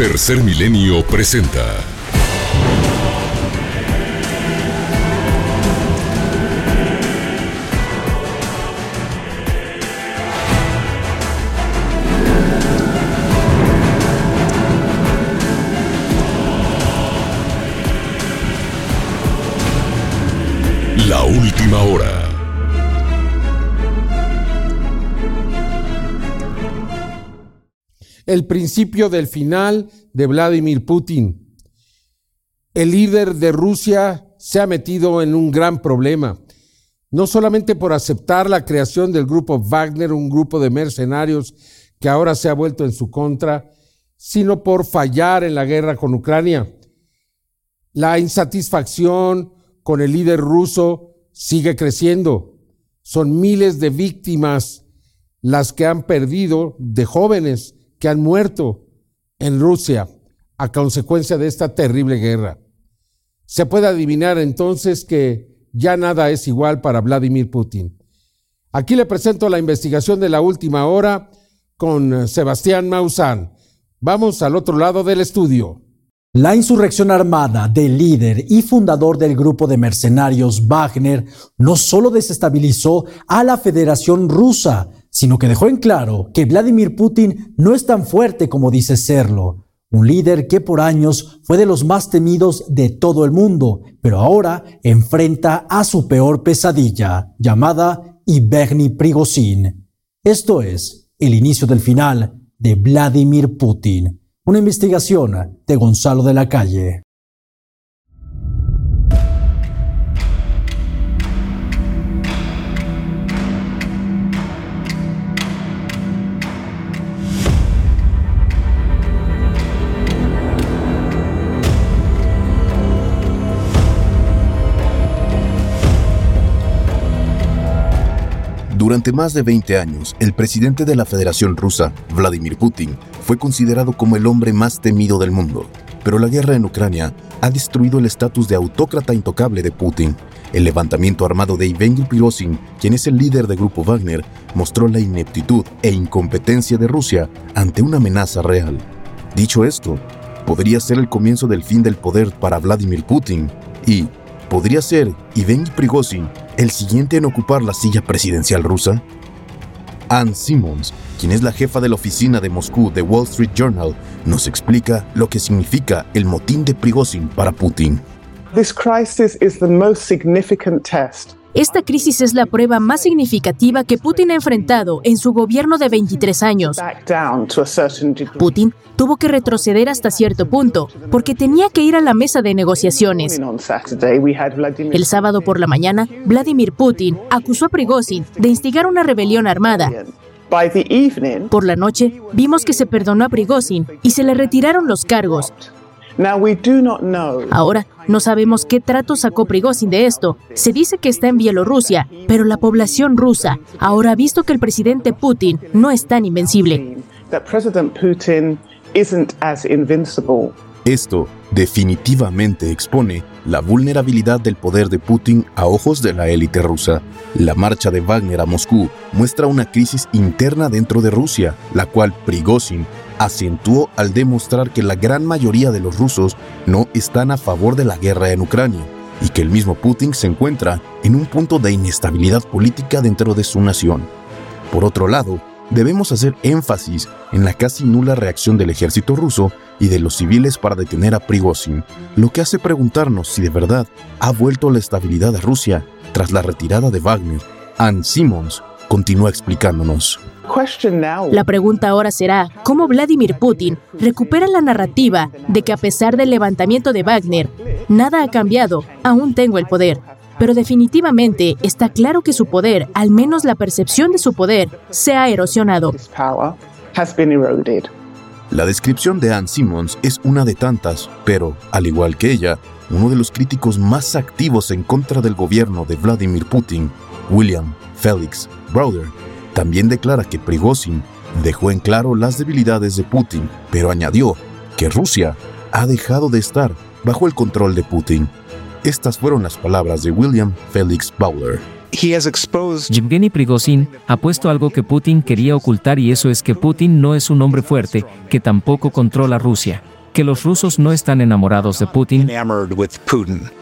Tercer Milenio presenta el principio del final de Vladimir Putin. El líder de Rusia se ha metido en un gran problema, no solamente por aceptar la creación del grupo Wagner, un grupo de mercenarios que ahora se ha vuelto en su contra, sino por fallar en la guerra con Ucrania. La insatisfacción con el líder ruso sigue creciendo. Son miles de víctimas las que han perdido de jóvenes que han muerto en Rusia a consecuencia de esta terrible guerra. Se puede adivinar entonces que ya nada es igual para Vladimir Putin. Aquí le presento la investigación de la última hora con Sebastián Maussan. Vamos al otro lado del estudio. La insurrección armada del líder y fundador del grupo de mercenarios Wagner no solo desestabilizó a la Federación Rusa, sino que dejó en claro que Vladimir Putin no es tan fuerte como dice serlo. Un líder que por años fue de los más temidos de todo el mundo, pero ahora enfrenta a su peor pesadilla, llamada Iberni Prigozhin. Esto es el inicio del final de Vladimir Putin. Una investigación de Gonzalo de la Calle. Durante más de 20 años, el presidente de la Federación Rusa, Vladimir Putin, fue considerado como el hombre más temido del mundo. Pero la guerra en Ucrania ha destruido el estatus de autócrata intocable de Putin. El levantamiento armado de Evgeny Prigozhin, quien es el líder del grupo Wagner, mostró la ineptitud e incompetencia de Rusia ante una amenaza real. Dicho esto, podría ser el comienzo del fin del poder para Vladimir Putin y podría ser Evgeny Prigozhin el siguiente en ocupar la silla presidencial rusa? Ann Simmons, quien es la jefa de la oficina de Moscú de Wall Street Journal, nos explica lo que significa el motín de Prigozhin para Putin. Esta crisis es la prueba más significativa que Putin ha enfrentado en su gobierno de 23 años. Putin tuvo que retroceder hasta cierto punto porque tenía que ir a la mesa de negociaciones. El sábado por la mañana, Vladimir Putin acusó a Prigozhin de instigar una rebelión armada. Por la noche, vimos que se perdonó a Prigozhin y se le retiraron los cargos. Ahora, no sabemos qué trato sacó Prigozhin de esto. Se dice que está en Bielorrusia, pero la población rusa ahora ha visto que el presidente Putin no es tan invencible. Esto definitivamente expone la vulnerabilidad del poder de Putin a ojos de la élite rusa. La marcha de Wagner a Moscú muestra una crisis interna dentro de Rusia, la cual Prigozhin acentuó al demostrar que la gran mayoría de los rusos no están a favor de la guerra en Ucrania y que el mismo Putin se encuentra en un punto de inestabilidad política dentro de su nación. Por otro lado, debemos hacer énfasis en la casi nula reacción del ejército ruso y de los civiles para detener a Prigozhin, lo que hace preguntarnos si de verdad ha vuelto la estabilidad a Rusia tras la retirada de Wagner. Ann Simmons continúa explicándonos. La pregunta ahora será, ¿cómo Vladimir Putin recupera la narrativa de que a pesar del levantamiento de Wagner, nada ha cambiado, aún tengo el poder? Pero definitivamente está claro que su poder, al menos la percepción de su poder, se ha erosionado. La descripción de Anne Simmons es una de tantas, pero, al igual que ella, uno de los críticos más activos en contra del gobierno de Vladimir Putin, William Felix Browder, también declara que Prigozhin dejó en claro las debilidades de Putin, pero añadió que Rusia ha dejado de estar bajo el control de Putin. Estas fueron las palabras de William Felix Bowler. Yevgeny Prigozhin ha puesto algo que Putin quería ocultar y eso es que Putin no es un hombre fuerte, que tampoco controla Rusia que los rusos no están enamorados de Putin.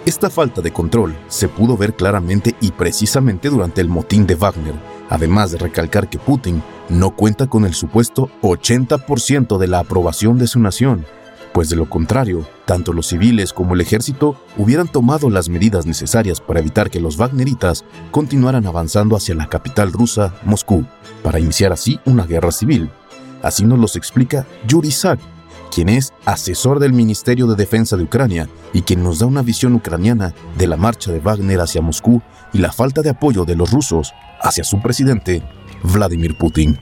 Esta falta de control se pudo ver claramente y precisamente durante el motín de Wagner, además de recalcar que Putin no cuenta con el supuesto 80% de la aprobación de su nación, pues de lo contrario, tanto los civiles como el ejército hubieran tomado las medidas necesarias para evitar que los Wagneritas continuaran avanzando hacia la capital rusa, Moscú, para iniciar así una guerra civil. Así nos los explica Yuri Sak, quien es asesor del Ministerio de Defensa de Ucrania y quien nos da una visión ucraniana de la marcha de Wagner hacia Moscú y la falta de apoyo de los rusos hacia su presidente, Vladimir Putin.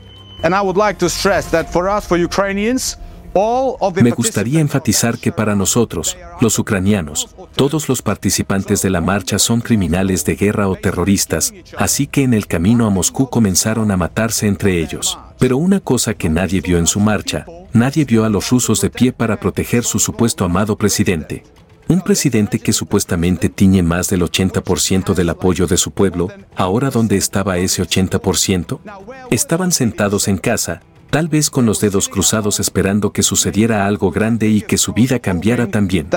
Me gustaría enfatizar que para nosotros, los ucranianos, todos los participantes de la marcha son criminales de guerra o terroristas, así que en el camino a Moscú comenzaron a matarse entre ellos. Pero una cosa que nadie vio en su marcha, nadie vio a los rusos de pie para proteger su supuesto amado presidente. Un presidente que supuestamente tiñe más del 80% del apoyo de su pueblo, ahora dónde estaba ese 80%? Estaban sentados en casa, tal vez con los dedos cruzados esperando que sucediera algo grande y que su vida cambiara también.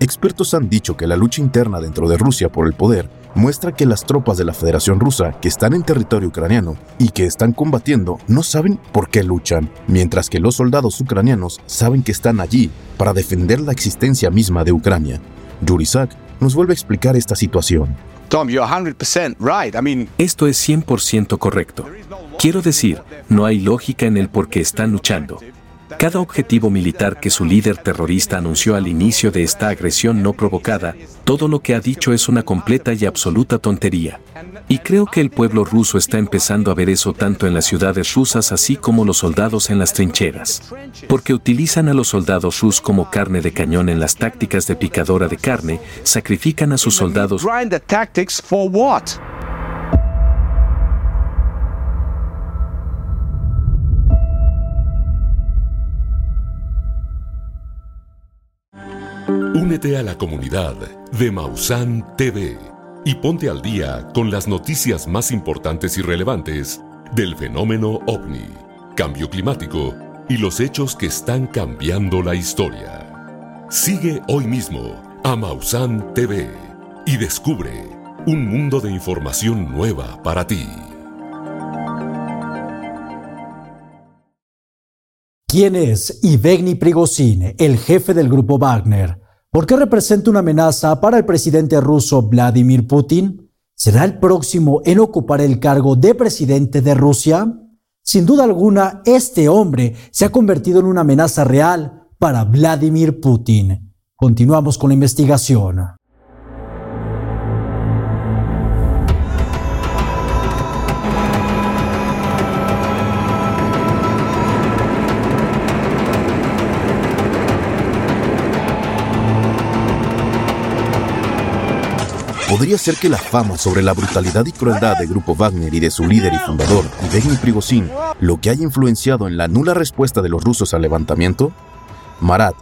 Expertos han dicho que la lucha interna dentro de Rusia por el poder muestra que las tropas de la Federación Rusa que están en territorio ucraniano y que están combatiendo no saben por qué luchan, mientras que los soldados ucranianos saben que están allí para defender la existencia misma de Ucrania. Yurisak nos vuelve a explicar esta situación. Tom, Esto es 100% correcto. Quiero decir, no hay lógica en el por qué están luchando. Cada objetivo militar que su líder terrorista anunció al inicio de esta agresión no provocada, todo lo que ha dicho es una completa y absoluta tontería. Y creo que el pueblo ruso está empezando a ver eso tanto en las ciudades rusas así como los soldados en las trincheras. Porque utilizan a los soldados rusos como carne de cañón en las tácticas de picadora de carne, sacrifican a sus soldados. Únete a la comunidad de Mausan TV y ponte al día con las noticias más importantes y relevantes del fenómeno ovni, cambio climático y los hechos que están cambiando la historia. Sigue hoy mismo a Mausan TV y descubre un mundo de información nueva para ti. ¿Quién es Ivegny Prigozhin, el jefe del grupo Wagner? ¿Por qué representa una amenaza para el presidente ruso Vladimir Putin? ¿Será el próximo en ocupar el cargo de presidente de Rusia? Sin duda alguna, este hombre se ha convertido en una amenaza real para Vladimir Putin. Continuamos con la investigación. Podría ser que la fama sobre la brutalidad y crueldad del grupo Wagner y de su líder y fundador, Yevgeny Prigozhin, lo que haya influenciado en la nula respuesta de los rusos al levantamiento? Marat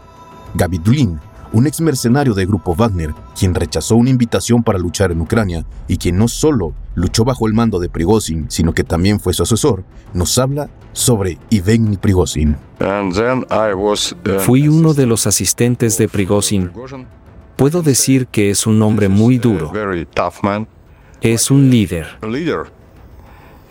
Gabidulin, un ex mercenario del grupo Wagner, quien rechazó una invitación para luchar en Ucrania y quien no solo luchó bajo el mando de Prigozhin, sino que también fue su asesor, nos habla sobre Yevgeny Prigozhin. Fui uno de los asistentes de Prigozhin Puedo decir que es un hombre muy duro. Es un líder.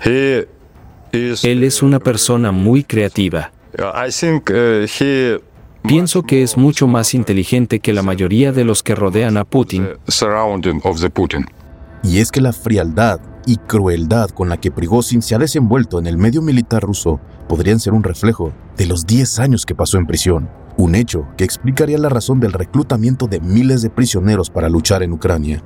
Él es una persona muy creativa. Uh, Pienso que es mucho más inteligente que la mayoría de los que rodean a Putin. Y es que la frialdad y crueldad con la que Prigozhin se ha desenvuelto en el medio militar ruso podrían ser un reflejo de los 10 años que pasó en prisión. Un hecho que explicaría la razón del reclutamiento de miles de prisioneros para luchar en Ucrania.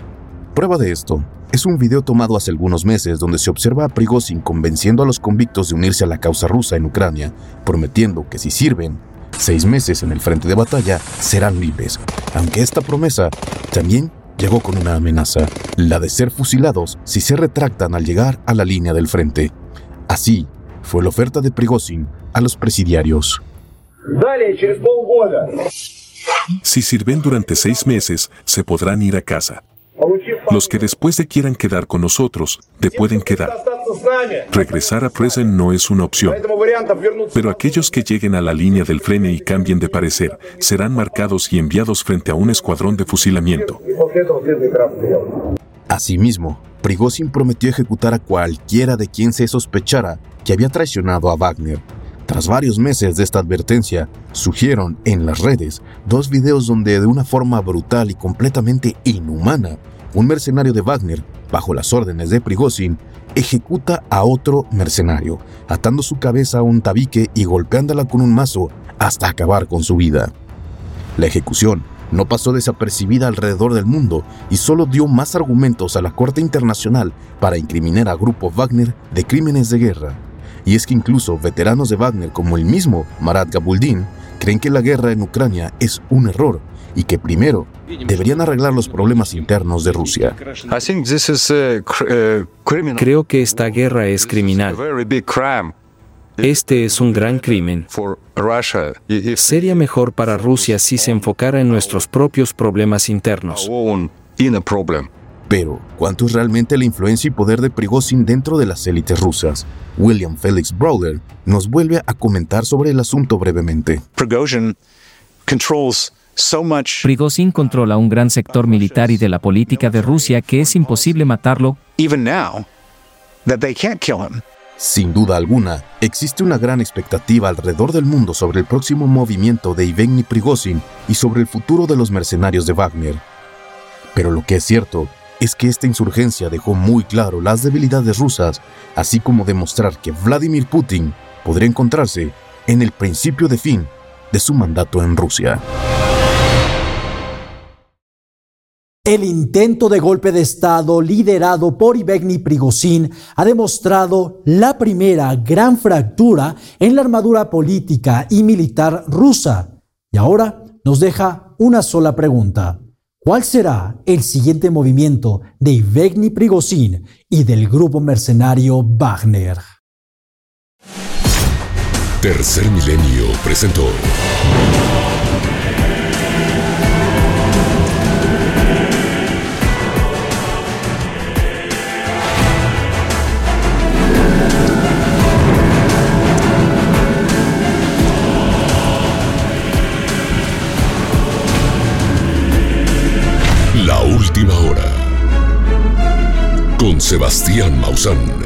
Prueba de esto es un video tomado hace algunos meses donde se observa a Prigozhin convenciendo a los convictos de unirse a la causa rusa en Ucrania, prometiendo que si sirven seis meses en el frente de batalla serán libres, aunque esta promesa también llegó con una amenaza, la de ser fusilados si se retractan al llegar a la línea del frente. Así fue la oferta de Prigozhin a los presidiarios. Si sirven durante seis meses, se podrán ir a casa. Los que después de quieran quedar con nosotros, te pueden quedar. Regresar a Present no es una opción. Pero aquellos que lleguen a la línea del frene y cambien de parecer, serán marcados y enviados frente a un escuadrón de fusilamiento. Asimismo, Prigozhin prometió ejecutar a cualquiera de quien se sospechara que había traicionado a Wagner. Tras varios meses de esta advertencia, surgieron en las redes dos videos donde de una forma brutal y completamente inhumana, un mercenario de Wagner, bajo las órdenes de Prigozhin, ejecuta a otro mercenario, atando su cabeza a un tabique y golpeándola con un mazo hasta acabar con su vida. La ejecución no pasó desapercibida alrededor del mundo y solo dio más argumentos a la Corte Internacional para incriminar a Grupo Wagner de crímenes de guerra. Y es que incluso veteranos de Wagner como el mismo Marat Gabuldin creen que la guerra en Ucrania es un error y que primero deberían arreglar los problemas internos de Rusia. Creo que esta guerra es criminal. Este es un gran crimen. Sería mejor para Rusia si se enfocara en nuestros propios problemas internos. Pero, ¿cuánto es realmente la influencia y poder de Prigozhin dentro de las élites rusas? William Felix Brawler nos vuelve a comentar sobre el asunto brevemente. Prigozhin controla un gran sector militar y de la política de Rusia que es imposible matarlo. Sin duda alguna, existe una gran expectativa alrededor del mundo sobre el próximo movimiento de Yevgeny Prigozhin y sobre el futuro de los mercenarios de Wagner. Pero lo que es cierto es que esta insurgencia dejó muy claro las debilidades rusas, así como demostrar que Vladimir Putin podría encontrarse en el principio de fin de su mandato en Rusia. El intento de golpe de Estado liderado por Ivegny Prigozhin ha demostrado la primera gran fractura en la armadura política y militar rusa. Y ahora nos deja una sola pregunta. ¿Cuál será el siguiente movimiento de Ivegny Prigozhin y del grupo mercenario Wagner? Tercer Milenio presentó Última